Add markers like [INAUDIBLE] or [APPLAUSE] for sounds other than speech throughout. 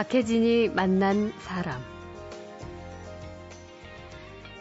박혜진이 만난 사람.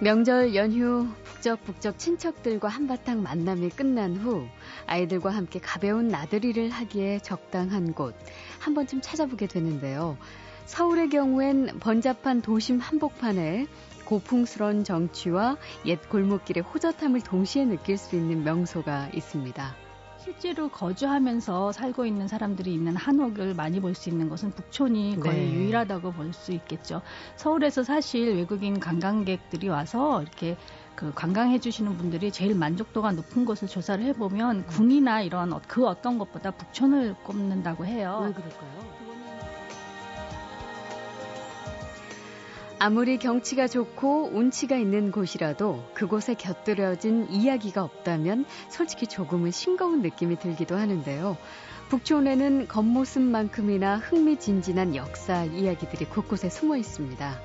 명절 연휴 북적북적 친척들과 한바탕 만남이 끝난 후 아이들과 함께 가벼운 나들이를 하기에 적당한 곳 한 번쯤 찾아보게 되는데요. 서울의 경우엔 번잡한 도심 한복판에 고풍스런 정취와 옛 골목길의 호젓함을 동시에 느낄 수 있는 명소가 있습니다. 실제로 거주하면서 살고 있는 사람들이 있는 한옥을 많이 볼 수 있는 것은 북촌이 거의 네. 유일하다고 볼 수 있겠죠. 서울에서 사실 외국인 관광객들이 와서 이렇게 그 관광해 주시는 분들이 제일 만족도가 높은 곳을 조사를 해보면 군이나 이런 어, 그 어떤 것보다 북촌을 꼽는다고 해요. 왜 그럴까요? 아무리 경치가 좋고 운치가 있는 곳이라도 그곳에 곁들여진 이야기가 없다면 솔직히 조금은 싱거운 느낌이 들기도 하는데요. 북촌에는 겉모습만큼이나 흥미진진한 역사 이야기들이 곳곳에 숨어 있습니다.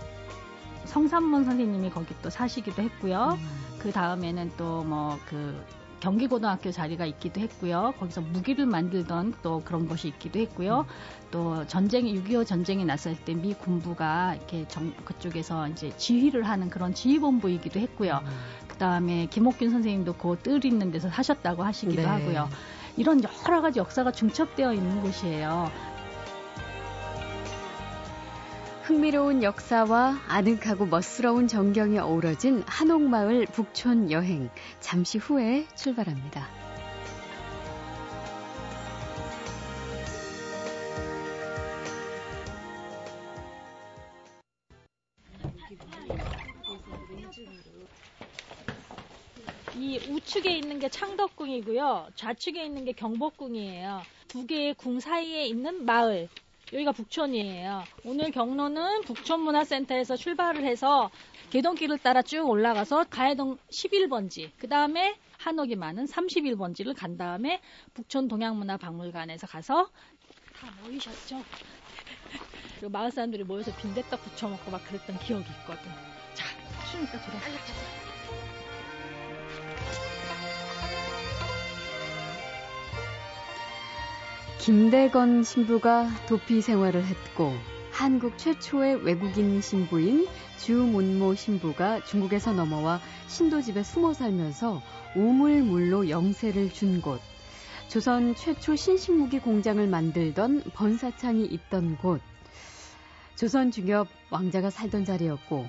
성삼문 선생님이 거기 또 사시기도 했고요. 음. 그 다음에는 또 뭐 그 경기고등학교 자리가 있기도 했고요. 거기서 무기를 만들던 또 그런 것이 있기도 했고요. 음. 또 전쟁이 6.25 전쟁이 났을 때 미 군부가 이렇게 정, 그쪽에서 이제 지휘를 하는 그런 지휘본부이기도 했고요. 음. 그 다음에 김옥균 선생님도 그뜰 있는 데서 사셨다고 하시기도 네. 하고요. 이런 여러 가지 역사가 중첩되어 있는 곳이에요. 흥미로운 역사와 아늑하고 멋스러운 전경이 어우러진 한옥마을 북촌 여행 잠시 후에 출발합니다. 이 우측에 있는 게 창덕궁이고요. 좌측에 있는 게 경복궁이에요. 두 개의 궁 사이에 있는 마을. 여기가 북촌이에요. 오늘 경로는 북촌문화센터에서 출발을 해서 개동길을 따라 쭉 올라가서 가해동 11번지, 그 다음에 한옥이 많은 31번지를 간 다음에 북촌 동양문화박물관에서 가서 다 모이셨죠. 그리고 마을 사람들이 모여서 빈대떡 부쳐 먹고 막 그랬던 기억이 있거든. 자, 추우니까 돌아가자. 김대건 신부가 도피 생활을 했고 한국 최초의 외국인 신부인 주문모 신부가 중국에서 넘어와 신도집에 숨어 살면서 우물물로 영세를 준 곳, 조선 최초 신식무기 공장을 만들던 번사창이 있던 곳, 조선 중엽 왕자가 살던 자리였고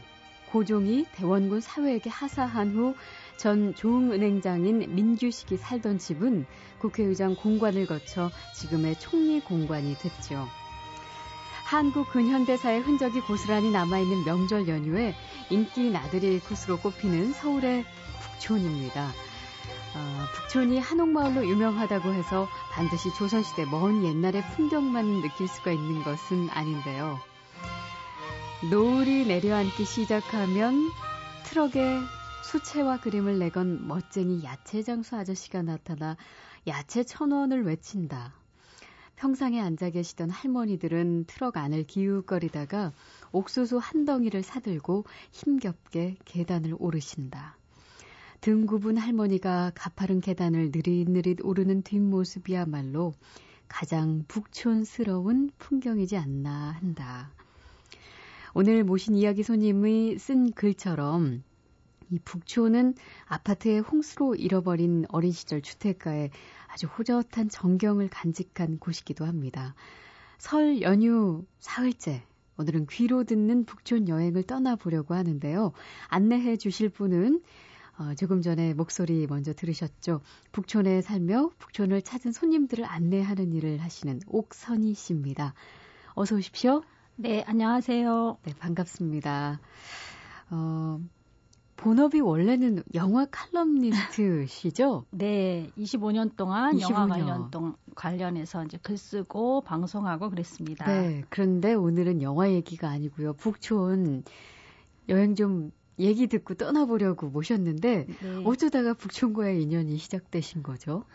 고종이 대원군 사회에게 하사한 후 전 조흥은행장인 민규식이 살던 집은 국회의장 공관을 거쳐 지금의 총리 공관이 됐죠. 한국 근현대사의 흔적이 고스란히 남아있는 명절 연휴에 인기 나들이 코스로 꼽히는 서울의 북촌입니다. 어, 북촌이 한옥마을로 유명하다고 해서 반드시 조선시대 먼 옛날의 풍경만 느낄 수가 있는 것은 아닌데요. 노을이 내려앉기 시작하면 트럭에 수채화 그림을 내건 멋쟁이 야채 장수 아저씨가 나타나 야채 천 원을 외친다. 평상에 앉아 계시던 할머니들은 트럭 안을 기웃거리다가 옥수수 한 덩이를 사들고 힘겹게 계단을 오르신다. 등 굽은 할머니가 가파른 계단을 느릿느릿 오르는 뒷모습이야말로 가장 북촌스러운 풍경이지 않나 한다. 오늘 모신 이야기 손님이 쓴 글처럼 이 북촌은 아파트의 홍수로 잃어버린 어린 시절 주택가에 아주 호젓한 정경을 간직한 곳이기도 합니다. 설 연휴 사흘째 오늘은 귀로 듣는 북촌 여행을 떠나보려고 하는데요. 안내해 주실 분은 어, 조금 전에 목소리 먼저 들으셨죠. 북촌에 살며 북촌을 찾은 손님들을 안내하는 일을 하시는 옥선희 씨입니다. 어서 오십시오. 네, 안녕하세요. 네, 반갑습니다. 어, 본업이 원래는 영화 칼럼니스트시죠? [LAUGHS] 네, 25년 동안 25년. 영화 관련 동, 관련해서 이제 글 쓰고 방송하고 그랬습니다. 네, 그런데 오늘은 영화 얘기가 아니고요. 북촌 여행 좀 얘기 듣고 떠나보려고 모셨는데 네. 어쩌다가 북촌과의 인연이 시작되신 거죠?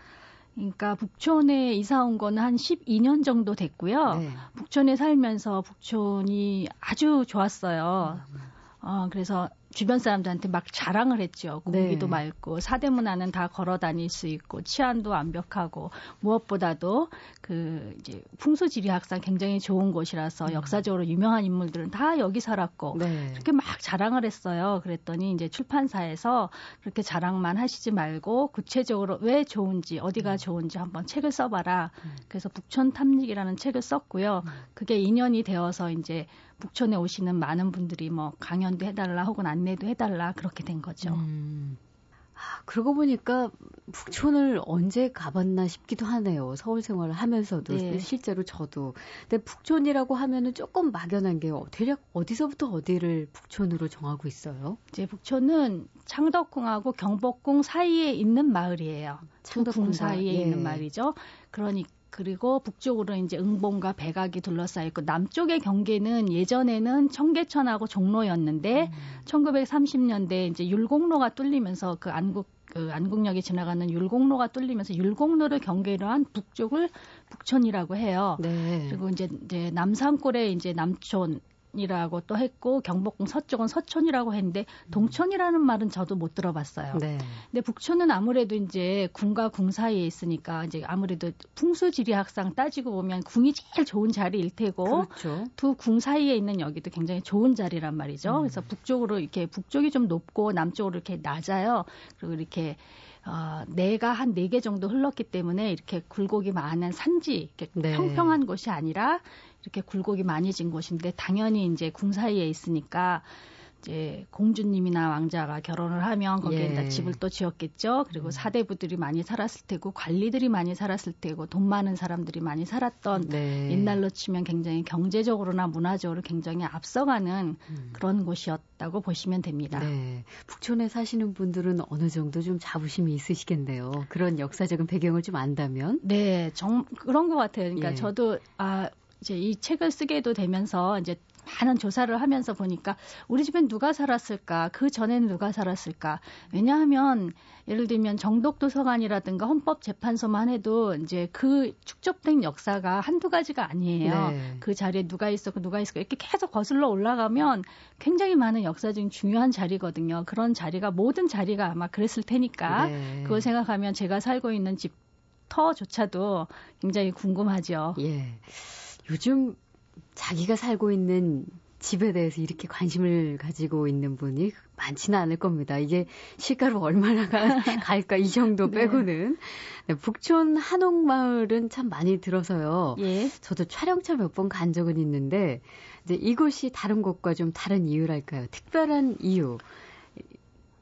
그러니까 북촌에 이사 온 거는 한 12년 정도 됐고요. 네. 북촌에 살면서 북촌이 아주 좋았어요. 음. 어, 그래서 주변 사람들한테 막 자랑을 했죠. 공기도 네. 맑고 사대문화는 다 걸어 다닐 수 있고 치안도 완벽하고 무엇보다도 그 이제 풍수지리 학상 굉장히 좋은 곳이라서 음. 역사적으로 유명한 인물들은 다 여기 살았고 네. 그렇게 막 자랑을 했어요. 그랬더니 이제 출판사에서 그렇게 자랑만 하시지 말고 구체적으로 왜 좋은지 어디가 음. 좋은지 한번 책을 써봐라. 음. 그래서 북촌 탐닉이라는 책을 썼고요. 음. 그게 인연이 되어서 이제 북촌에 오시는 많은 분들이 뭐 강연도 해달라 혹은 안내도 해달라 그렇게 된 거죠. 음. 아, 그러고 보니까 북촌을 언제 가봤나 싶기도 하네요. 서울 생활을 하면서도 네. 실제로 저도. 근데 북촌이라고 하면은 조금 막연한 게 대략 어디서부터 어디를 북촌으로 정하고 있어요? 이제 북촌은 창덕궁하고 경복궁 사이에 있는 마을이에요. 창덕궁 사이에 예. 있는 마을이죠. 그러니까 그리고 북쪽으로 이제 응봉과 백악이 둘러싸여 있고 남쪽의 경계는 예전에는 청계천하고 종로였는데 음. 1930년대 이제 율곡로가 뚫리면서 그 안국 그 안국역이 지나가는 율곡로가 뚫리면서 율곡로를 경계로 한 북쪽을 북촌이라고 해요. 네. 그리고 이제, 이제 남산골에 이제 남촌 이라고 또 했고 경복궁 서쪽은 서촌이라고 했는데 동촌이라는 말은 저도 못 들어봤어요. 네. 근데 북촌은 아무래도 이제 궁과 궁 사이에 있으니까 이제 아무래도 풍수지리학상 따지고 보면 궁이 제일 좋은 자리일 테고 그렇죠. 두궁 사이에 있는 여기도 굉장히 좋은 자리란 말이죠. 음. 그래서 북쪽으로 이렇게 북쪽이 좀 높고 남쪽으로 이렇게 낮아요. 그리고 이렇게 어, 내가 한 네 개 정도 흘렀기 때문에 이렇게 굴곡이 많은 산지, 이렇게 네. 평평한 곳이 아니라 이렇게 굴곡이 많이 진 곳인데 당연히 이제 궁 사이에 있으니까 이제 공주님이나 왕자가 결혼을 하면 거기에다 예. 집을 또 지었겠죠. 그리고 음. 사대부들이 많이 살았을 테고 관리들이 많이 살았을 테고 돈 많은 사람들이 많이 살았던 네. 옛날로 치면 굉장히 경제적으로나 문화적으로 굉장히 앞서가는 음. 그런 곳이었다고 보시면 됩니다. 네. 북촌에 사시는 분들은 어느 정도 좀 자부심이 있으시겠네요. 그런 역사적인 배경을 좀 안다면. 네, 정 그런 것 같아요. 그러니까 예. 저도 아 이제 이 책을 쓰게도 되면서 이제 많은 조사를 하면서 보니까 우리 집엔 누가 살았을까? 그 전에는 누가 살았을까? 왜냐하면 예를 들면 정독도서관이라든가 헌법재판소만 해도 이제 그 축적된 역사가 한두 가지가 아니에요. 네. 그 자리에 누가 있었고 누가 있었고 이렇게 계속 거슬러 올라가면 굉장히 많은 역사적인 중요한 자리거든요. 그런 자리가 모든 자리가 아마 그랬을 테니까 네. 그걸 생각하면 제가 살고 있는 집 터조차도 굉장히 궁금하죠. 예. 요즘 자기가 살고 있는 집에 대해서 이렇게 관심을 가지고 있는 분이 많지는 않을 겁니다. 이게 시가로 얼마나 [LAUGHS] 갈까 이 정도 네. 빼고는 네, 북촌 한옥마을은 참 많이 들어서요. 예. 저도 촬영차 몇 번 간 적은 있는데 이제 이곳이 다른 곳과 좀 다른 이유랄까요? 특별한 이유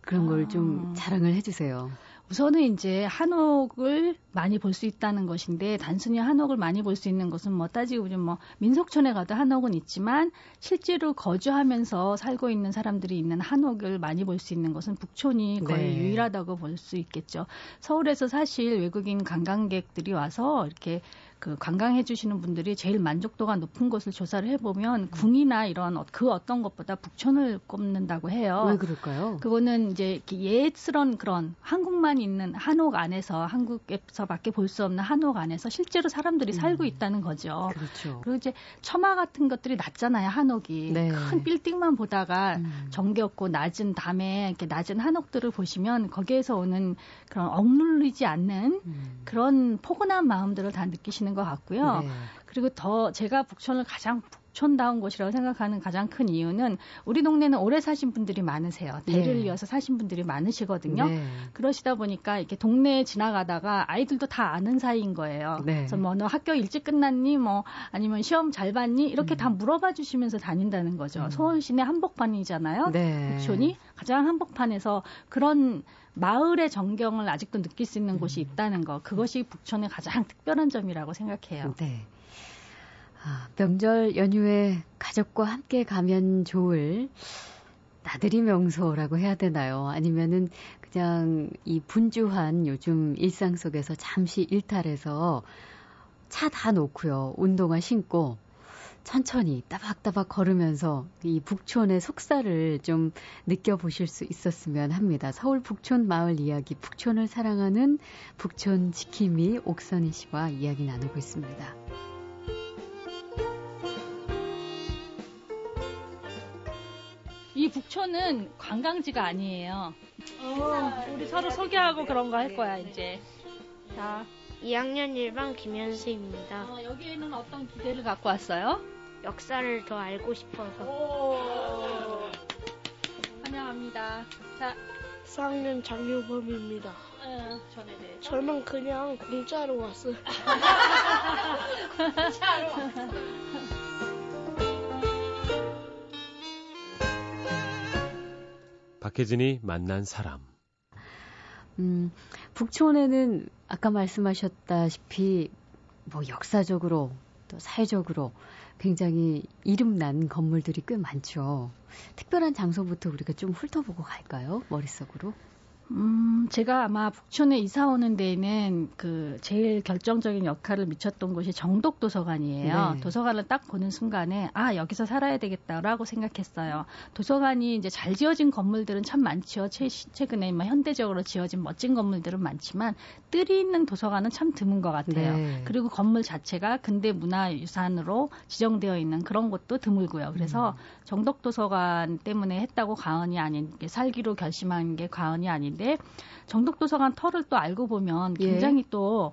그런 걸좀 아. 자랑을 해주세요. 우선은 이제 한옥을 많이 볼 수 있다는 것인데 단순히 한옥을 많이 볼 수 있는 것은 뭐 따지고 보면 뭐 민속촌에 가도 한옥은 있지만 실제로 거주하면서 살고 있는 사람들이 있는 한옥을 많이 볼 수 있는 것은 북촌이 거의 네. 유일하다고 볼 수 있겠죠. 서울에서 사실 외국인 관광객들이 와서 이렇게 그 관광해 주시는 분들이 제일 만족도가 높은 곳을 조사를 해보면 음. 궁이나 이런 어, 그 어떤 것보다 북촌을 꼽는다고 해요. 왜 그럴까요? 그거는 이제 옛스런 그런 한국만 있는 한옥 안에서 한국에서밖에 볼 수 없는 한옥 안에서 실제로 사람들이 음. 살고 있다는 거죠. 그렇죠. 그리고 이제 처마 같은 것들이 낮잖아요 한옥이 네. 큰 빌딩만 보다가 음. 정겹고 낮은 담에 이렇게 낮은 한옥들을 보시면 거기에서 오는 그런 억눌리지 않는 음. 그런 포근한 마음들을 다 느끼시는. 있는 것 같고요. 네. 그리고 더 제가 북촌을 가장 북촌다운 곳이라고 생각하는 가장 큰 이유는 우리 동네는 오래 사신 분들이 많으세요. 대를 네. 이어서 사신 분들이 많으시거든요. 네. 그러시다 보니까 이렇게 동네에 지나가다가 아이들도 다 아는 사이인 거예요. 네. 그래서 뭐 너 학교 일찍 끝났니? 뭐 아니면 시험 잘 봤니? 이렇게 음. 다 물어봐 주시면서 다니다는 거죠. 음. 소원 시내 한복판이잖아요. 네. 북촌이 가장 한복판에서 그런 마을의 정경을 아직도 느낄 수 있는 음. 곳이 있다는 거 그것이 북촌의 가장 특별한 점이라고 생각해요. 네. 아, 명절 연휴에 가족과 함께 가면 좋을 나들이 명소라고 해야 되나요? 아니면은 그냥 이 분주한 요즘 일상 속에서 잠시 일탈해서 차 다 놓고요. 운동화 신고 천천히 따박따박 걸으면서 이 북촌의 속살을 좀 느껴보실 수 있었으면 합니다. 서울 북촌 마을 이야기, 북촌을 사랑하는 북촌 지킴이 옥선희 씨와 이야기 나누고 있습니다. 이 북촌은 관광지가 아니에요. 어, 우리 서로 소개하고 그런 거 할 거야 이제. 자. 2학년 1반 김현수입니다. 어, 여기에는 어떤 기대를 갖고 왔어요? 역사를 더 알고 싶어서. 오. 환영합니다. 자. 4학년 장유범입니다. 어, 전에. 저는 그냥 공짜로 왔어요. [LAUGHS] 공짜로 박혜진이 만난 사람. 음, 북촌에는 아까 말씀하셨다시피 뭐 역사적으로 또 사회적으로 굉장히 이름 난 건물들이 꽤 많죠. 특별한 장소부터 우리가 좀 훑어보고 갈까요? 머릿속으로. 음, 제가 아마 북촌에 이사 오는 데에는 그 제일 결정적인 역할을 미쳤던 곳이 정독 도서관이에요. 네. 도서관을 딱 보는 순간에 아, 여기서 살아야 되겠다라고 생각했어요. 도서관이 이제 잘 지어진 건물들은 참 많죠. 최, 최근에 뭐 현대적으로 지어진 멋진 건물들은 많지만 뜰이 있는 도서관은 참 드문 것 같아요. 네. 그리고 건물 자체가 근대 문화유산으로 지정되어 있는 그런 곳도 드물고요. 그래서 음. 정독 도서관 때문에 했다고 과언이 아닌 게 살기로 결심한 게 과언이 아닌 있는데 정독도서관 터를 또 알고 보면 예. 굉장히 예. 또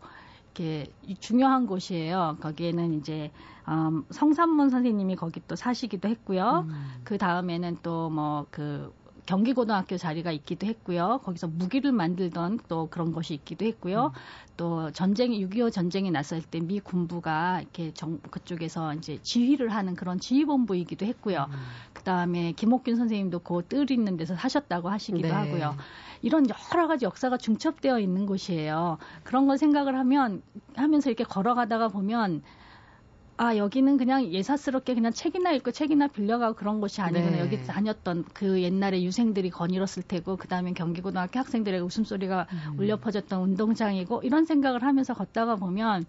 이렇게 중요한 곳이에요. 거기에는 이제 음, 성산문 선생님이 거기 또 사시기도 했고요. 음. 그 다음에는 또 뭐 그 경기고등학교 자리가 있기도 했고요. 거기서 무기를 만들던 또 그런 것이 있기도 했고요. 음. 또 전쟁이 6.25 전쟁이 났을 때 미 군부가 이렇게 정, 그쪽에서 이제 지휘를 하는 그런 지휘본부이기도 했고요. 음. 그 다음에 김옥균 선생님도 그 뜰 있는 데서 사셨다고 하시기도 네. 하고요. 이런 여러 가지 역사가 중첩되어 있는 곳이에요. 그런 걸 생각을 하면 하면서 이렇게 걸어가다가 보면 아 여기는 그냥 예사스럽게 그냥 책이나 읽고 책이나 빌려가고 그런 곳이 아니구나 네. 여기 다녔던 그 옛날에 유생들이 거닐었을 테고 그 다음에 경기고등학교 학생들의 웃음소리가 음. 울려 퍼졌던 운동장이고 이런 생각을 하면서 걷다가 보면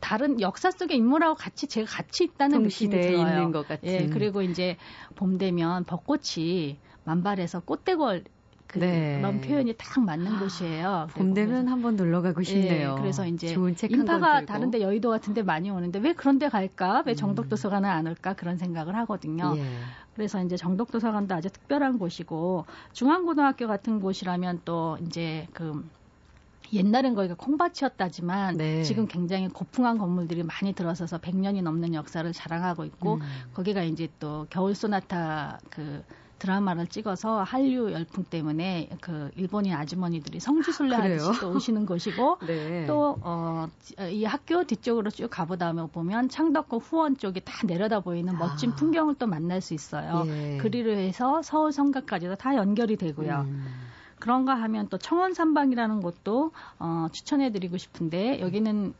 다른 역사 속의 인물하고 같이 제가 같이 있다는 느낌이 들어요. 있는 것 같은. 예, 그리고 이제 봄 되면 벚꽃이 만발해서 꽃대걸 그 네. 그런 표현이 딱 맞는 아, 곳이에요. 봄 되면 한번 놀러 가고 예, 싶네요. 예, 그래서 이제 좋은 책 인파가 다른데 여의도 같은데 많이 오는데 왜 그런데 갈까? 왜 음. 정덕도서관을 안 올까? 그런 생각을 하거든요. 예. 그래서 이제 정덕도서관도 아주 특별한 곳이고 중앙고등학교 같은 곳이라면 또 이제 그 옛날엔 거기가 콩밭이었다지만 네. 지금 굉장히 고풍한 건물들이 많이 들어서서 100년이 넘는 역사를 자랑하고 있고 음. 거기가 이제 또 겨울 소나타 그 드라마를 찍어서 한류 열풍 때문에 그 일본인 아주머니들이 성지순례 하듯이 [LAUGHS] 또 오시는 곳이고 네. 또이 어, 학교 뒤쪽으로 쭉 가보다 보면 창덕고 후원 쪽이 다 내려다 보이는 멋진 아. 풍경을 또 만날 수 있어요. 예. 그리로 해서 서울 성곽까지도 다 연결이 되고요. 음. 그런가 하면 또 청원삼방이라는 곳도 어, 추천해드리고 싶은데 여기는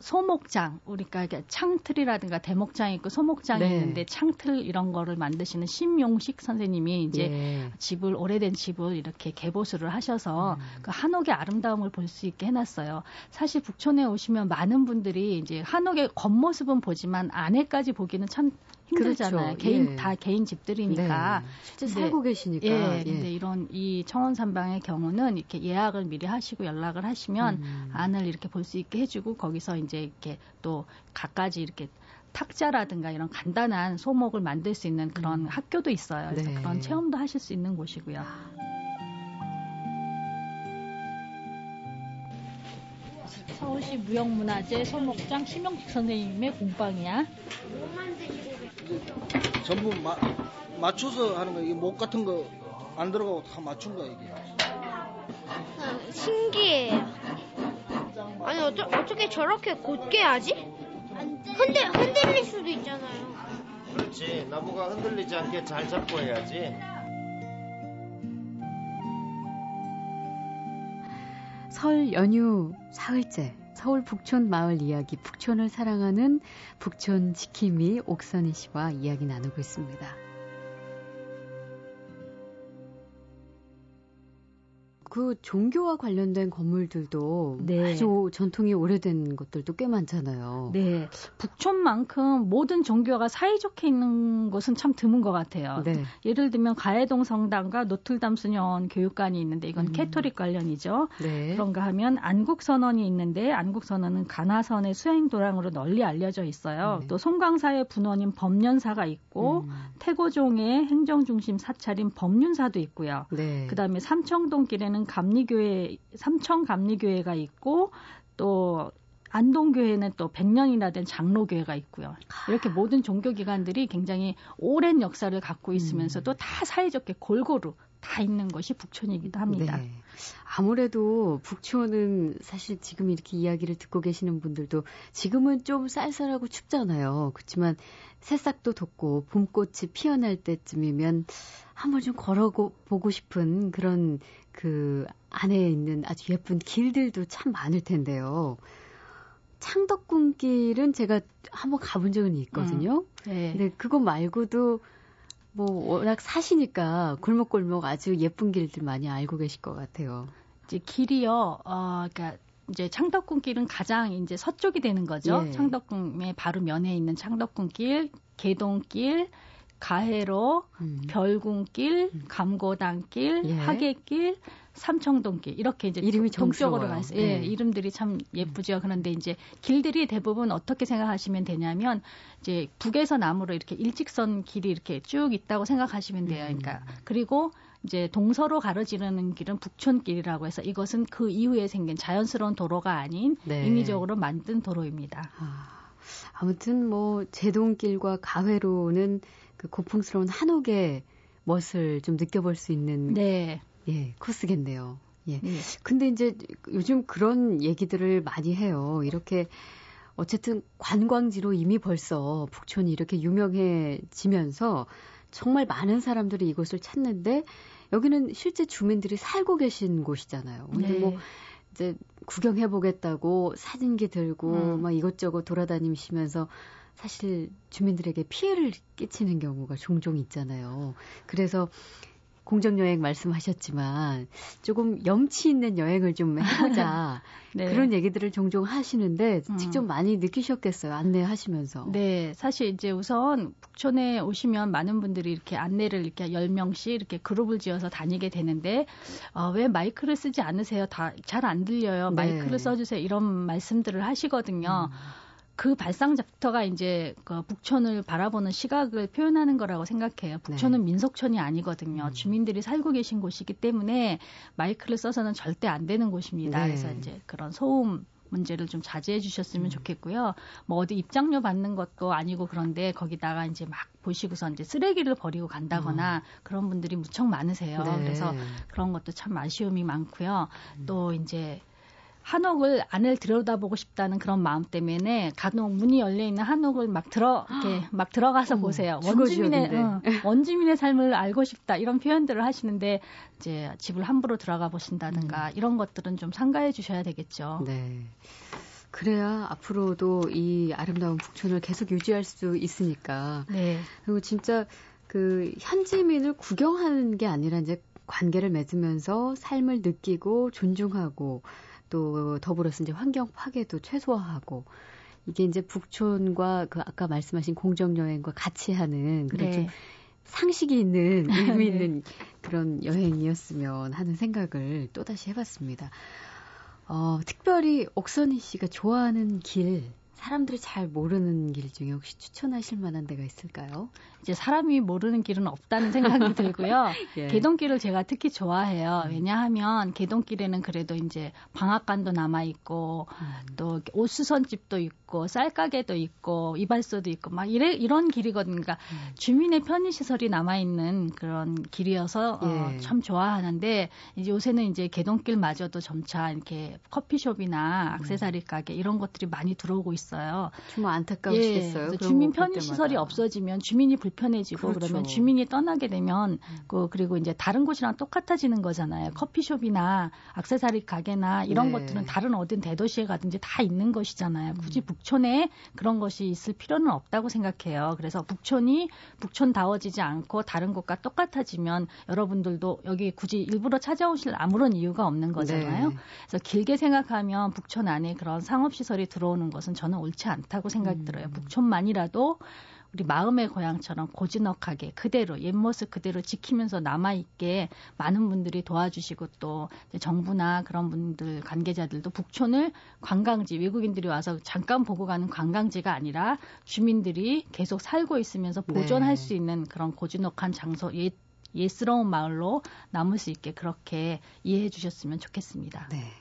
소목장, 우리가 창틀이라든가 대목장이 있고 소목장이 네. 있는데 창틀 이런 거를 만드시는 심용식 선생님이 이제 예. 집을 오래된 집을 이렇게 개보수를 하셔서 음. 그 한옥의 아름다움을 볼 수 있게 해놨어요. 사실 북촌에 오시면 많은 분들이 이제 한옥의 겉모습은 보지만 안에까지 보기는 참 힘들잖아요. 그렇죠. 개인 예. 다 개인 집들이니까 네. 실제 살고 계시니까. 예, 예. 근데 이런 이 청원산방의 경우는 이렇게 예약을 미리 하시고 연락을 하시면 음. 안을 이렇게 볼 수 있게 해주고 거기서 이제 이렇게 또 갖가지 이렇게 탁자라든가 이런 간단한 소목을 만들 수 있는 그런 음. 학교도 있어요. 그래서 네. 그런 체험도 하실 수 있는 곳이고요. 서울시 무형문화재 소목장 심영식 선생님의 공방이야. 전부 마, 맞춰서 하는 거, 이게 목 같은 거 안 들어가고 다 맞춘 거야, 이게. 아, 신기해요. 아니, 어쩌, 어떻게 저렇게 곧게 하지? 흔들, 흔들릴 수도 있잖아요. 그렇지. 나무가 흔들리지 않게 잘 잡고 해야지. 설 연휴 사흘째 서울 북촌 마을 이야기, 북촌을 사랑하는 북촌 지킴이 옥선희 씨와 이야기 나누고 있습니다. 그 종교와 관련된 건물들도 네. 아주 전통이 오래된 것들도 꽤 많잖아요. 네. 북촌만큼 모든 종교가 사이좋게 있는 곳은 참 드문 것 같아요. 네. 예를 들면 가회동 성당과 노틀담 수녀원 교육관이 있는데 이건 음. 가톨릭 관련이죠. 네. 그런가 하면 안국선원이 있는데 안국선원은 간화선의 수행도량으로 널리 알려져 있어요. 네. 또 송광사의 분원인 법련사가 있고 음. 태고종의 행정중심 사찰인 법륜사도 있고요. 네. 그다음에 삼청동 길에는 감리교회 삼청 감리교회가 있고 또 안동교회는 또 100년이나 된 장로교회가 있고요. 이렇게 모든 종교기관들이 굉장히 오랜 역사를 갖고 있으면서도 다 사이좋게 골고루 다 있는 것이 북촌이기도 합니다. 네. 아무래도 북촌은 사실 지금 이렇게 이야기를 듣고 계시는 분들도 지금은 좀 쌀쌀하고 춥잖아요. 그렇지만 새싹도 돋고 봄꽃이 피어날 때쯤이면 한번 좀 걸어보고 싶은 그런 그 안에 있는 아주 예쁜 길들도 참 많을 텐데요. 창덕궁길은 제가 한번 가본 적은 있거든요. 네. 근데 그거 말고도 뭐 워낙 사시니까 골목골목 아주 예쁜 길들 많이 알고 계실 것 같아요. 이제 길이요. 어, 그러니까 이제 창덕궁길은 가장 이제 서쪽이 되는 거죠. 예. 창덕궁의 바로 면에 있는 창덕궁길, 개동길, 가해로, 음. 별궁길, 음. 감고당길, 예. 하계길, 삼청동길 이렇게 이제 이름이 정스러워요. 가서 예, 네. 이름들이 참 예쁘죠. 그런데 이제 길들이 대부분 어떻게 생각하시면 되냐면 이제 북에서 남으로 이렇게 일직선 길이 이렇게 쭉 있다고 생각하시면 돼요. 음. 그러니까 그리고 이제 동서로 가로지르는 길은 북촌길이라고 해서 이것은 그 이후에 생긴 자연스러운 도로가 아닌 네. 인위적으로 만든 도로입니다. 아, 아무튼 뭐 제동길과 가회로는 그 고풍스러운 한옥의 멋을 좀 느껴볼 수 있는 네. 예 코스겠네요. 예. 네. 근데 이제 요즘 그런 얘기들을 많이 해요. 이렇게 어쨌든 관광지로 이미 벌써 북촌이 이렇게 유명해지면서 정말 많은 사람들이 이곳을 찾는데 여기는 실제 주민들이 살고 계신 곳이잖아요. 근데 네. 뭐 이제 구경해 보겠다고 사진기 들고 음. 막 이것저것 돌아다니시면서 사실 주민들에게 피해를 끼치는 경우가 종종 있잖아요. 그래서 공정 여행 말씀하셨지만 조금 염치 있는 여행을 좀 해보자 [LAUGHS] 네. 그런 얘기들을 종종 하시는데 음. 직접 많이 느끼셨겠어요 안내하시면서. 네, 사실 이제 우선 북촌에 오시면 많은 분들이 이렇게 안내를 이렇게 10명씩 이렇게 그룹을 지어서 다니게 되는데, 어, 왜 마이크를 쓰지 않으세요? 다 잘 안 들려요. 네. 마이크를 써주세요. 이런 말씀들을 하시거든요. 음. 그 발상작터가 이제 그 북촌을 바라보는 시각을 표현하는 거라고 생각해요. 북촌은 민속촌이 아니거든요. 네. 음. 주민들이 살고 계신 곳이기 때문에 마이크를 써서는 절대 안 되는 곳입니다. 네. 그래서 이제 그런 소음 문제를 좀 자제해 주셨으면 음. 좋겠고요. 뭐 어디 입장료 받는 것도 아니고 그런데 거기다가 이제 막 보시고서 이제 쓰레기를 버리고 간다거나 그런 분들이 무척 많으세요. 음. 네. 그래서 그런 것도 참 아쉬움이 많고요. 음. 또 이제 한옥을 안을 들여다보고 싶다는 그런 마음 때문에 간혹 문이 열려 있는 한옥을 막 들어 이렇게 막 들어가서 어머, 보세요. 원주민의. 응, 원주민의 삶을 알고 싶다 이런 표현들을 하시는데 이제 집을 함부로 들어가 보신다든가 이런 것들은 좀 상가해 주셔야 되겠죠. 네. 그래야 앞으로도 이 아름다운 북촌을 계속 유지할 수 있으니까. 네. 그리고 진짜 그 현지민을 구경하는 게 아니라 이제 관계를 맺으면서 삶을 느끼고 존중하고 또 더불어서 이제 환경 파괴도 최소화하고 이게 이제 북촌과 그 아까 말씀하신 공정 여행과 같이 하는 그런 좀 네. 상식이 있는 [LAUGHS] 의미 네. 있는 그런 여행이었으면 하는 생각을 또 다시 해봤습니다. 어, 특별히 옥선희 씨가 좋아하는 길, 사람들이 잘 모르는 길 중에 혹시 추천하실 만한 데가 있을까요? 이제 사람이 모르는 길은 없다는 생각이 들고요. [LAUGHS] 예. 개동길을 제가 특히 좋아해요. 음. 왜냐하면 개동길에는 그래도 이제 방앗간도 남아 있고 음. 또 옷수선집도 있고 쌀가게도 있고 이발소도 있고 막 이래 이런 길이거든요. 그러니까 음. 주민의 편의 시설이 남아 있는 그런 길이어서 어, 예. 참 좋아하는데 이제 요새는 이제 개동길마저도 점차 이렇게 커피숍이나 음. 액세서리 가게 이런 것들이 많이 들어오고 있어요. 정말 안타까우시겠어요. 예, 주민 편의 시설이. 없어지면 주민이 불편해지고 그렇죠. 그러면 주민이 떠나게 되면 음. 그 그리고 이제 다른 곳이랑 똑같아지는 거잖아요. 커피숍이나 액세서리 가게나 이런 네. 것들은 다른 어딘 대도시에 가든지 다 있는 것이잖아요. 굳이 음. 북촌에 그런 것이 있을 필요는 없다고 생각해요. 그래서 북촌이 북촌다워지지 않고 다른 곳과 똑같아지면 여러분들도 여기 굳이 일부러 찾아오실 아무런 이유가 없는 거잖아요. 네. 그래서 길게 생각하면 북촌 안에 그런 상업시설이 들어오는 것은 저는 옳지 않다고 생각이 음. 들어요. 북촌만이라도 우리 마음의 고향처럼 고즈넉하게 그대로 옛 모습 그대로 지키면서 남아있게 많은 분들이 도와주시고 또 정부나 그런 분들 관계자들도 북촌을 관광지 외국인들이 와서 잠깐 보고 가는 관광지가 아니라 주민들이 계속 살고 있으면서 보존할 네. 수 있는 그런 고즈넉한 장소 옛 예스러운 마을로 남을 수 있게 그렇게 이해해 주셨으면 좋겠습니다. 네.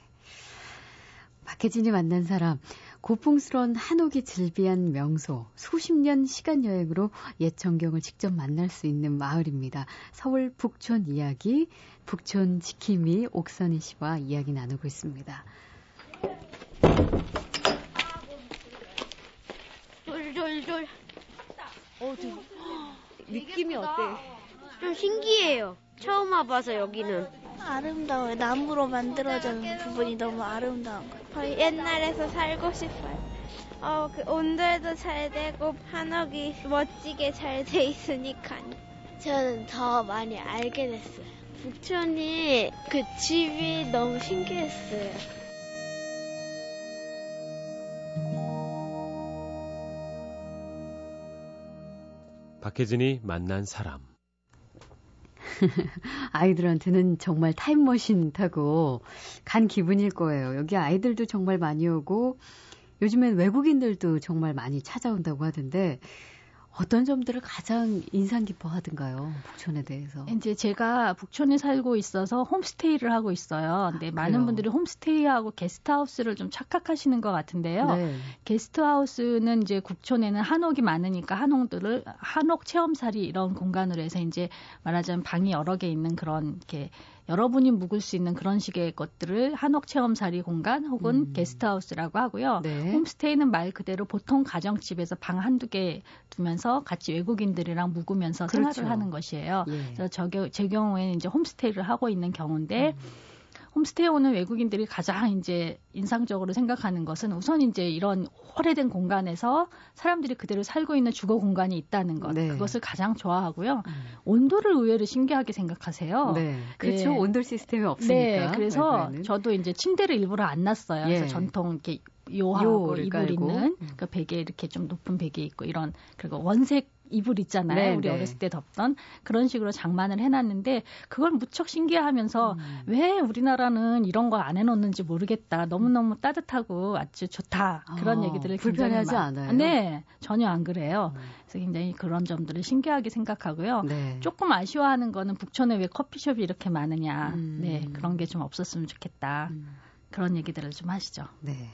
박혜진이 만난 사람, 고풍스러운 한옥이 즐비한 명소, 수십 년 시간 여행으로 옛 전경을 직접 만날 수 있는 마을입니다. 서울 북촌 이야기, 북촌 지킴이 옥선희 씨와 이야기 나누고 있습니다. 돌돌돌. 느낌이 어때? 좀 신기해요. 처음 와봐서 여기는. 아름다워요. 나무로 만들어진 부분이 너무 아름다운 것 같아요. 거의 옛날에서 살고 싶어요. 어, 그 온돌도 잘 되고 한옥이 멋지게 잘 돼 있으니까. 저는 더 많이 알게 됐어요. 북촌이 그 집이 너무 신기했어요. 박혜진이 만난 사람. [LAUGHS] 아이들한테는 정말 타임머신 타고 간 기분일 거예요. 여기 아이들도 정말 많이 오고 요즘엔 외국인들도 정말 많이 찾아온다고 하던데 어떤 점들을 가장 인상 깊어 하던가요? 북촌에 대해서. 이제 제가 북촌에 살고 있어서 홈스테이를 하고 있어요. 근데 많은 그래요? 분들이 홈스테이하고 게스트하우스를 좀 착각하시는 것 같은데요. 네. 게스트하우스는 이제 국촌에는 한옥이 많으니까 한옥들을 한옥 체험살이 이런 공간으로 해서 이제 말하자면 방이 여러 개 있는 그런 이렇게 여러분이 묵을 수 있는 그런 식의 것들을 한옥 체험살이 공간 혹은 음. 게스트하우스라고 하고요. 네. 홈스테이는 말 그대로 보통 가정집에서 방 한두 개 두면서 같이 외국인들이랑 묵으면서 그렇죠. 생활을 하는 것이에요. 예. 그래서 저, 겨- 제 경우에는 이제 홈스테이를 하고 있는 경우인데 음. 홈스테이 오는 외국인들이 가장 이제 인상적으로 생각하는 것은 우선 이제 이런 오래된 공간에서 사람들이 그대로 살고 있는 주거 공간이 있다는 것 네. 그것을 가장 좋아하고요. 음. 온도를 의외로 신기하게 생각하세요. 네. 그렇죠. 네. 온돌 시스템이 없으니까. 네, 그래서 외부에는. 저도 이제 침대를 일부러 안 놨어요. 예. 그래서 전통 이렇게 요하고 이불 깔고. 있는 음. 그 베개 이렇게 좀 높은 베개 있고 이런 그리고 원색 이불 있잖아요. 네, 우리 네. 어렸을 때 덮던 그런 식으로 장만을 해놨는데 그걸 무척 신기해하면서 음. 왜 우리나라는 이런 거 안 해놓는지 모르겠다. 너무너무 따뜻하고 아주 좋다. 그런 아, 얘기들을 많- 않아요? 네, 전혀 안 그래요. 음. 그래서 굉장히 그런 점들을 신기하게 생각하고요. 네. 조금 아쉬워하는 거는 북촌에 왜 커피숍이 이렇게 많으냐. 음. 네, 그런 게 좀 없었으면 좋겠다. 음. 그런 얘기들을 좀 하시죠. 네.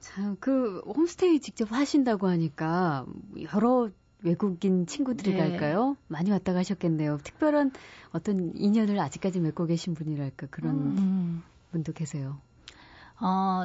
참, 그, 홈스테이 직접 하신다고 하니까, 여러 외국인 친구들이랄까요? 많이 왔다 가셨겠네요. 특별한 어떤 인연을 아직까지 맺고 계신 분이랄까, 그런 음, 분도 계세요. 어,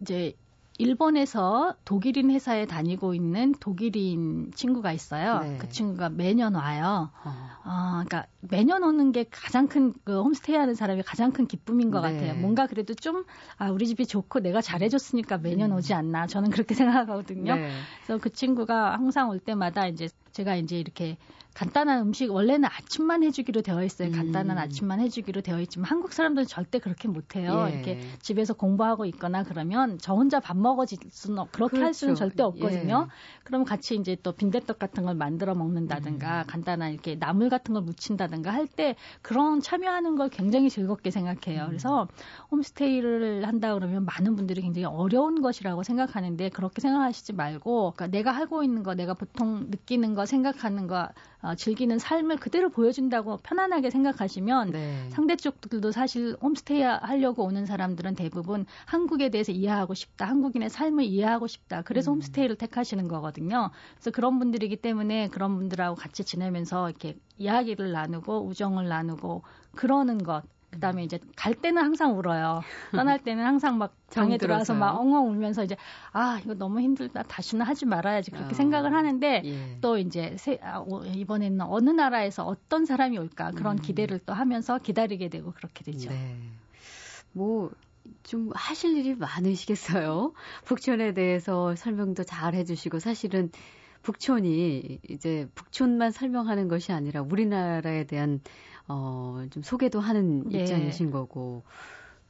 이제 일본에서 독일인 회사에 다니고 있는 독일인 친구가 있어요. 네. 그 친구가 매년 와요. 어. 어, 그러니까 매년 오는 게 가장 큰 그 홈스테이 하는 사람이 가장 큰 기쁨인 것 네. 같아요. 뭔가 그래도 좀 아, 우리 집이 좋고 내가 잘해줬으니까 매년 음. 오지 않나. 저는 그렇게 [LAUGHS] 생각하거든요. 네. 그래서 그 친구가 항상 올 때마다 이제 제가 이제 이렇게 간단한 음식 원래는 아침만 해주기로 되어 있어요. 음. 간단한 아침만 해주기로 되어 있지만 한국 사람들은 절대 그렇게 못해요. 예. 이렇게 집에서 공부하고 있거나 그러면 저 혼자 밥 먹어질 수는 없- 그렇게 할 수는 그렇죠. 절대 없거든요. 예. 그럼 같이 이제 또 빈대떡 같은 걸 만들어 먹는다든가 음. 간단한 이렇게 나물 같은 걸 무친다든가 할 때 그런 참여하는 걸 굉장히 즐겁게 생각해요. 음. 그래서 홈스테이를 한다 그러면 많은 분들이 굉장히 어려운 것이라고 생각하는데 그렇게 생각하시지 말고 그러니까 내가 하고 있는 거, 내가 보통 느끼는 거, 생각하는 거, 어, 즐기는 삶을 그대로 보여준다고 편안하게 생각하시면 네. 상대 쪽들도 사실 홈스테이 하려고 오는 사람들은 대부분 한국에 대해서 이해하고 싶다. 한국인의 삶을 이해하고 싶다. 그래서 음. 홈스테이를 택하시는 거거든요. 그래서 그런 분들이기 때문에 그런 분들하고 같이 지내면서 이렇게 이야기를 나누고 우정을 나누고 그러는 것. 그다음에 이제 갈 때는 항상 울어요. 떠날 때는 항상 막 [LAUGHS] 방에 들어와서 막? 엉엉 울면서 이제 아 이거 너무 힘들다 다시는 하지 말아야지 그렇게 아. 생각을 하는데 예. 또 이제 세, 아, 오, 이번에는 어느 나라에서 어떤 사람이 올까 그런 음. 기대를 또 하면서 기다리게 되고 그렇게 되죠. 네. 뭐 좀 하실 일이 많으시겠어요. 북촌에 대해서 설명도 잘 해주시고 사실은 북촌이 이제 북촌만 설명하는 것이 아니라 우리나라에 대한 어, 좀 소개도 하는 예. 입장이신 거고.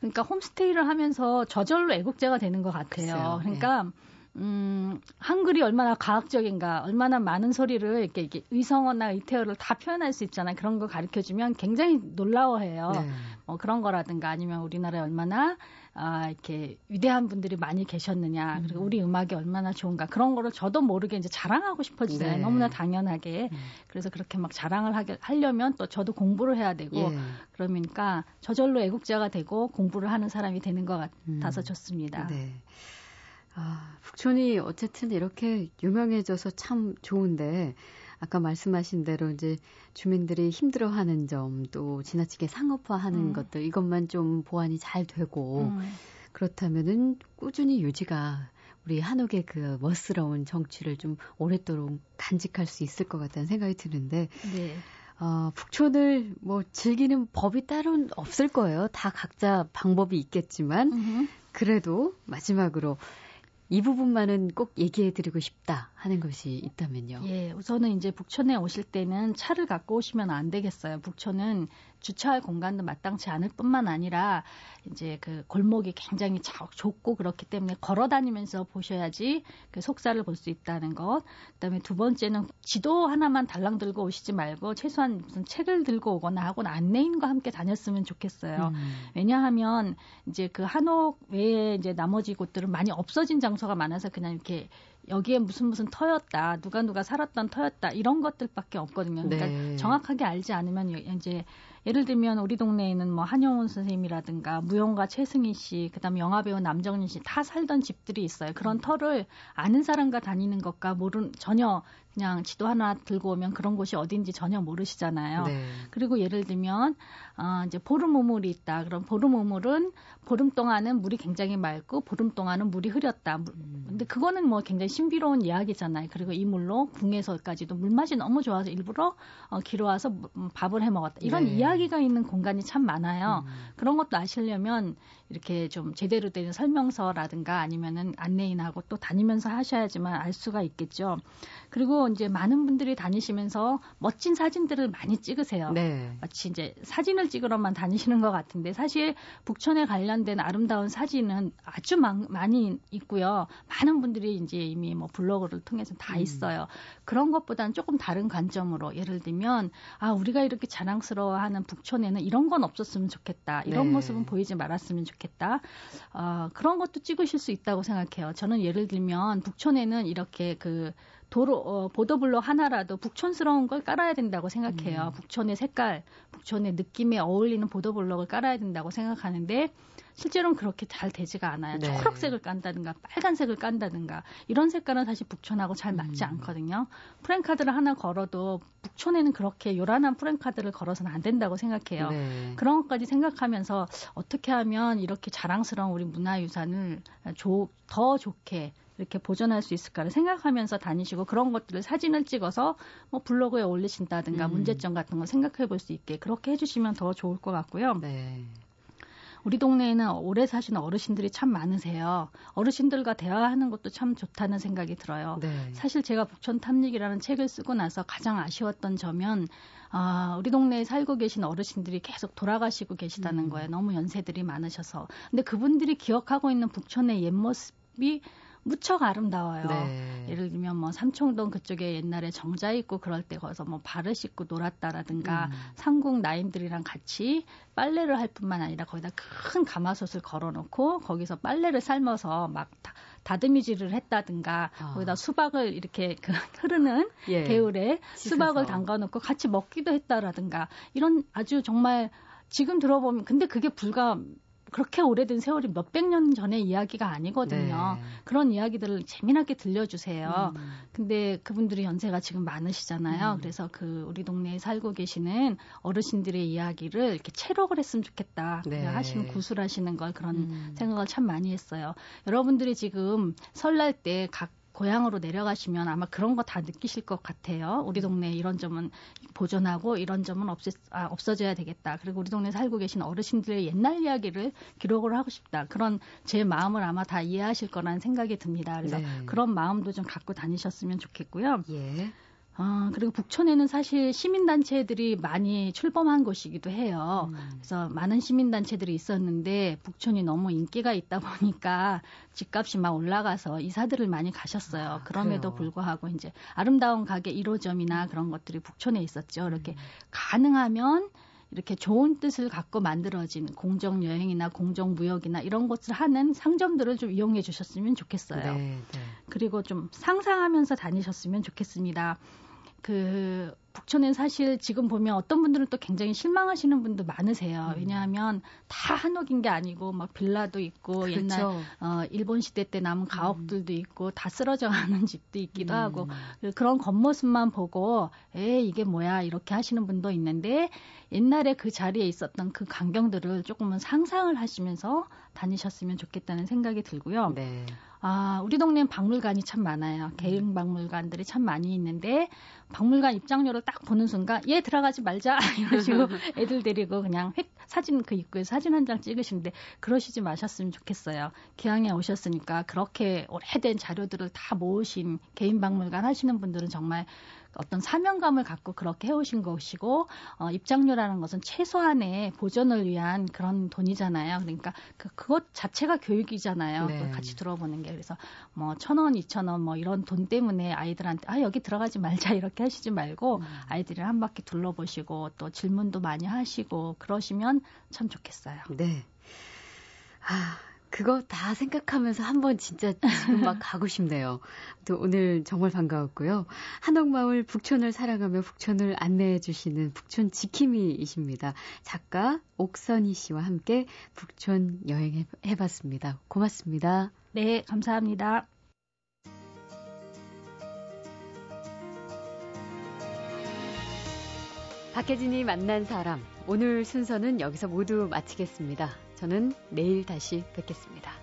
그러니까 홈스테이를 하면서 저절로 애국자가 되는 것 같아요. 글쎄요. 그러니까 예. 음, 한글이 얼마나 과학적인가, 얼마나 많은 소리를 이렇게, 이렇게 의성어나 의태어를 다 표현할 수 있잖아요. 그런 거 가르쳐 주면 굉장히 놀라워해요. 네. 뭐 그런 거라든가 아니면 우리나라에 얼마나 아, 이렇게 위대한 분들이 많이 계셨느냐, 그리고 음. 우리 음악이 얼마나 좋은가, 그런 거를 저도 모르게 이제 자랑하고 싶어지잖아요. 네. 너무나 당연하게. 음. 그래서 그렇게 막 자랑을 하게, 하려면 또 저도 공부를 해야 되고, 예. 그러니까 저절로 애국자가 되고 공부를 하는 사람이 되는 것 같아서 음. 좋습니다. 네. 아, 북촌이 어쨌든 이렇게 유명해져서 참 좋은데, 아까 말씀하신 대로 이제 주민들이 힘들어하는 점, 또 지나치게 상업화하는 음. 것들, 이것만 좀 보완이 잘 되고, 음. 그렇다면은 꾸준히 유지가 우리 한옥의 그 멋스러운 정취를 좀 오랫도록 간직할 수 있을 것 같다는 생각이 드는데, 네. 어, 북촌을 뭐 즐기는 법이 따로 없을 거예요. 다 각자 방법이 있겠지만, 음흠. 그래도 마지막으로 이 부분만은 꼭 얘기해 드리고 싶다 하는 것이 있다면요. 예, 우선은 이제 북촌에 오실 때는 차를 갖고 오시면 안 되겠어요. 북촌은 주차할 공간도 마땅치 않을 뿐만 아니라 이제 그 골목이 굉장히 좁고 그렇기 때문에 걸어 다니면서 보셔야지 그 속사를 볼 수 있다는 것. 그다음에 두 번째는 지도 하나만 달랑 들고 오시지 말고 최소한 무슨 책을 들고 오거나 하고 안내인과 함께 다녔으면 좋겠어요. 음. 왜냐하면 이제 그 한옥 외에 이제 나머지 곳들은 많이 없어진 장소가 많아서 그냥 이렇게 여기에 무슨 무슨 터였다, 누가 누가 살았던 터였다 이런 것들밖에 없거든요. 그러니까 네. 정확하게 알지 않으면 이제 예를 들면 우리 동네에는 뭐 한영훈 선생님이라든가 무용가 최승희 씨, 그다음 에 영화 배우 남정민 씨다 살던 집들이 있어요. 그런 음. 터를 아는 사람과 다니는 것과 모른 전혀 그냥 지도 하나 들고 오면 그런 곳이 어딘지 전혀 모르시잖아요. 네. 그리고 예를 들면 어, 이제 보름 우물이 있다. 그럼 보름 우물은 보름 동안은 물이 굉장히 맑고 보름 동안은 물이 흐렸다. 음. 근데 그거는 뭐 굉장히 신비로운 이야기잖아요. 그리고 이 물로 궁에서까지도 물맛이 너무 좋아서 일부러 어, 길어 와서 음, 밥을 해 먹었다. 이런 네. 이야기가 있는 공간이 참 많아요. 음. 그런 것도 아시려면 이렇게 좀 제대로 된 설명서라든가 아니면은 안내인하고 또 다니면서 하셔야지만 알 수가 있겠죠. 그리고 이제 많은 분들이 다니시면서 멋진 사진들을 많이 찍으세요. 네. 마치 이제 사진을 찍으러만 다니시는 것 같은데 사실 북촌에 관련된 아름다운 사진은 아주 많, 많이 있고요. 많은 분들이 이제 이미 뭐 블로그를 통해서 다 음. 있어요. 그런 것보다는 조금 다른 관점으로 예를 들면 아 우리가 이렇게 자랑스러워하는 북촌에는 이런 건 없었으면 좋겠다. 이런 네. 모습은 보이지 말았으면 좋겠다. 어, 그런 것도 찍으실 수 있다고 생각해요. 저는 예를 들면 북촌에는 이렇게 그 도로 어, 보도블로 하나라도 북촌스러운 걸 깔아야 된다고 생각해요. 음. 북촌의 색깔, 북촌의 느낌에 어울리는 보도블록을 깔아야 된다고 생각하는데 실제로는 그렇게 잘 되지가 않아요. 네. 초록색을 깐다든가 빨간색을 깐다든가 이런 색깔은 사실 북촌하고 잘 맞지 음. 않거든요. 프랭카드를 하나 걸어도 북촌에는 그렇게 요란한 프랭카드를 걸어서는 안 된다고 생각해요. 네. 그런 것까지 생각하면서 어떻게 하면 이렇게 자랑스러운 우리 문화유산을 더 좋게 이렇게 보존할 수 있을까를 생각하면서 다니시고 그런 것들을 사진을 찍어서 뭐 블로그에 올리신다든가 음. 문제점 같은 거 생각해 볼 수 있게 그렇게 해주시면 더 좋을 것 같고요. 네. 우리 동네에는 오래 사시는 어르신들이 참 많으세요. 어르신들과 대화하는 것도 참 좋다는 생각이 들어요. 네. 사실 제가 북촌 탐닉이라는 책을 쓰고 나서 가장 아쉬웠던 점은 아, 우리 동네에 살고 계신 어르신들이 계속 돌아가시고 계시다는 음. 거예요. 너무 연세들이 많으셔서. 근데 그분들이 기억하고 있는 북촌의 옛 모습이 무척 아름다워요. 네. 예를 들면 뭐 삼청동 그쪽에 옛날에 정자 있고 그럴 때 거기서 뭐 발을 씻고 놀았다라든가 음. 삼국 나인들이랑 같이 빨래를 할 뿐만 아니라 거기다 큰 가마솥을 걸어놓고 거기서 빨래를 삶아서 막 다, 다듬이질을 했다든가 아. 거기다 수박을 이렇게 [LAUGHS] 그 흐르는 예. 개울에. 수박을 담가놓고 같이 먹기도 했다라든가 이런 아주 정말 지금 들어보면 근데 그게 불과 그렇게 오래된 세월이 몇백 년 전의 이야기가 아니거든요. 네. 그런 이야기들을 재미나게 들려주세요. 음. 근데 그분들이 연세가 지금 많으시잖아요. 음. 그래서 그 우리 동네에 살고 계시는 어르신들의 이야기를 이렇게 채록을 했으면 좋겠다. 네. 하시는 구술하시는 걸 그런 음. 생각을 참 많이 했어요. 여러분들이 지금 설날 때 각 고향으로 내려가시면 아마 그런 거 다 느끼실 것 같아요. 우리 동네 이런 점은 보존하고 이런 점은 없애, 아, 없어져야 되겠다. 그리고 우리 동네 살고 계신 어르신들의 옛날 이야기를 기록을 하고 싶다. 그런 제 마음을 아마 다 이해하실 거라는 생각이 듭니다. 그래서 네. 그런 마음도 좀 갖고 다니셨으면 좋겠고요. 예. 아, 그리고 북촌에는 사실 시민단체들이 많이 출범한 곳이기도 해요. 음. 그래서 많은 시민단체들이 있었는데 북촌이 너무 인기가 있다 보니까 집값이 막 올라가서 이사들을 많이 가셨어요. 아, 그럼에도 그래요? 불구하고 이제 아름다운 가게 1호점이나 그런 것들이 북촌에 있었죠. 이렇게 음. 가능하면 이렇게 좋은 뜻을 갖고 만들어진 공정 여행이나 공정 무역이나 이런 것을 하는 상점들을 좀 이용해 주셨으면 좋겠어요. 네, 네. 그리고 좀 상상하면서 다니셨으면 좋겠습니다. 그 북촌엔 사실 지금 보면 어떤 분들은 또 굉장히 실망하시는 분도 많으세요. 음. 왜냐하면 다 한옥인 게 아니고 막 빌라도 있고 옛날 그렇죠. 어 일본 시대 때 남은 가옥들도 있고 다 쓰러져 가는 집도 있기도 음. 하고 그런 겉모습만 보고 에 이게 뭐야 이렇게 하시는 분도 있는데 옛날에 그 자리에 있었던 그 광경들을 조금은 상상을 하시면서 다니셨으면 좋겠다는 생각이 들고요. 네. 아, 우리 동네는 박물관이 참 많아요. 개인 박물관들이 참 많이 있는데 박물관 입장료를 딱 보는 순간 얘 들어가지 말자 [LAUGHS] 이러시고 [LAUGHS] 애들 데리고 그냥 획 사진 그 입구에 사진 한 장 찍으시는데 그러시지 마셨으면 좋겠어요. 기왕에 오셨으니까 그렇게 오래된 자료들을 다 모으신 개인 박물관 하시는 분들은 정말 어떤 사명감을 갖고 그렇게 해오신 것이고 어, 입장료라는 것은 최소한의 보존을 위한 그런 돈이잖아요. 그러니까 그 그것 자체가 교육이잖아요. 네. 같이 들어보는 게 그래서 뭐 천 원, 이천 원 뭐 이런 돈 때문에 아이들한테 아 여기 들어가지 말자 이렇게 하시지 말고 음. 아이들이 한 바퀴 둘러보시고 또 질문도 많이 하시고 그러시면 참 좋겠어요. 네. 아, 그거 다 생각하면서 한번 진짜 지금 막 [LAUGHS] 가고 싶네요. 또 오늘 정말 반가웠고요. 한옥마을 북촌을 사랑하며 북촌을 안내해 주시는 북촌 지킴이이십니다. 작가 옥선희 씨와 함께 북촌 여행해 봤습니다. 고맙습니다. 네, 감사합니다. 박혜진이 만난 사람. 오늘 순서는 여기서 모두 마치겠습니다. 저는 내일 다시 뵙겠습니다.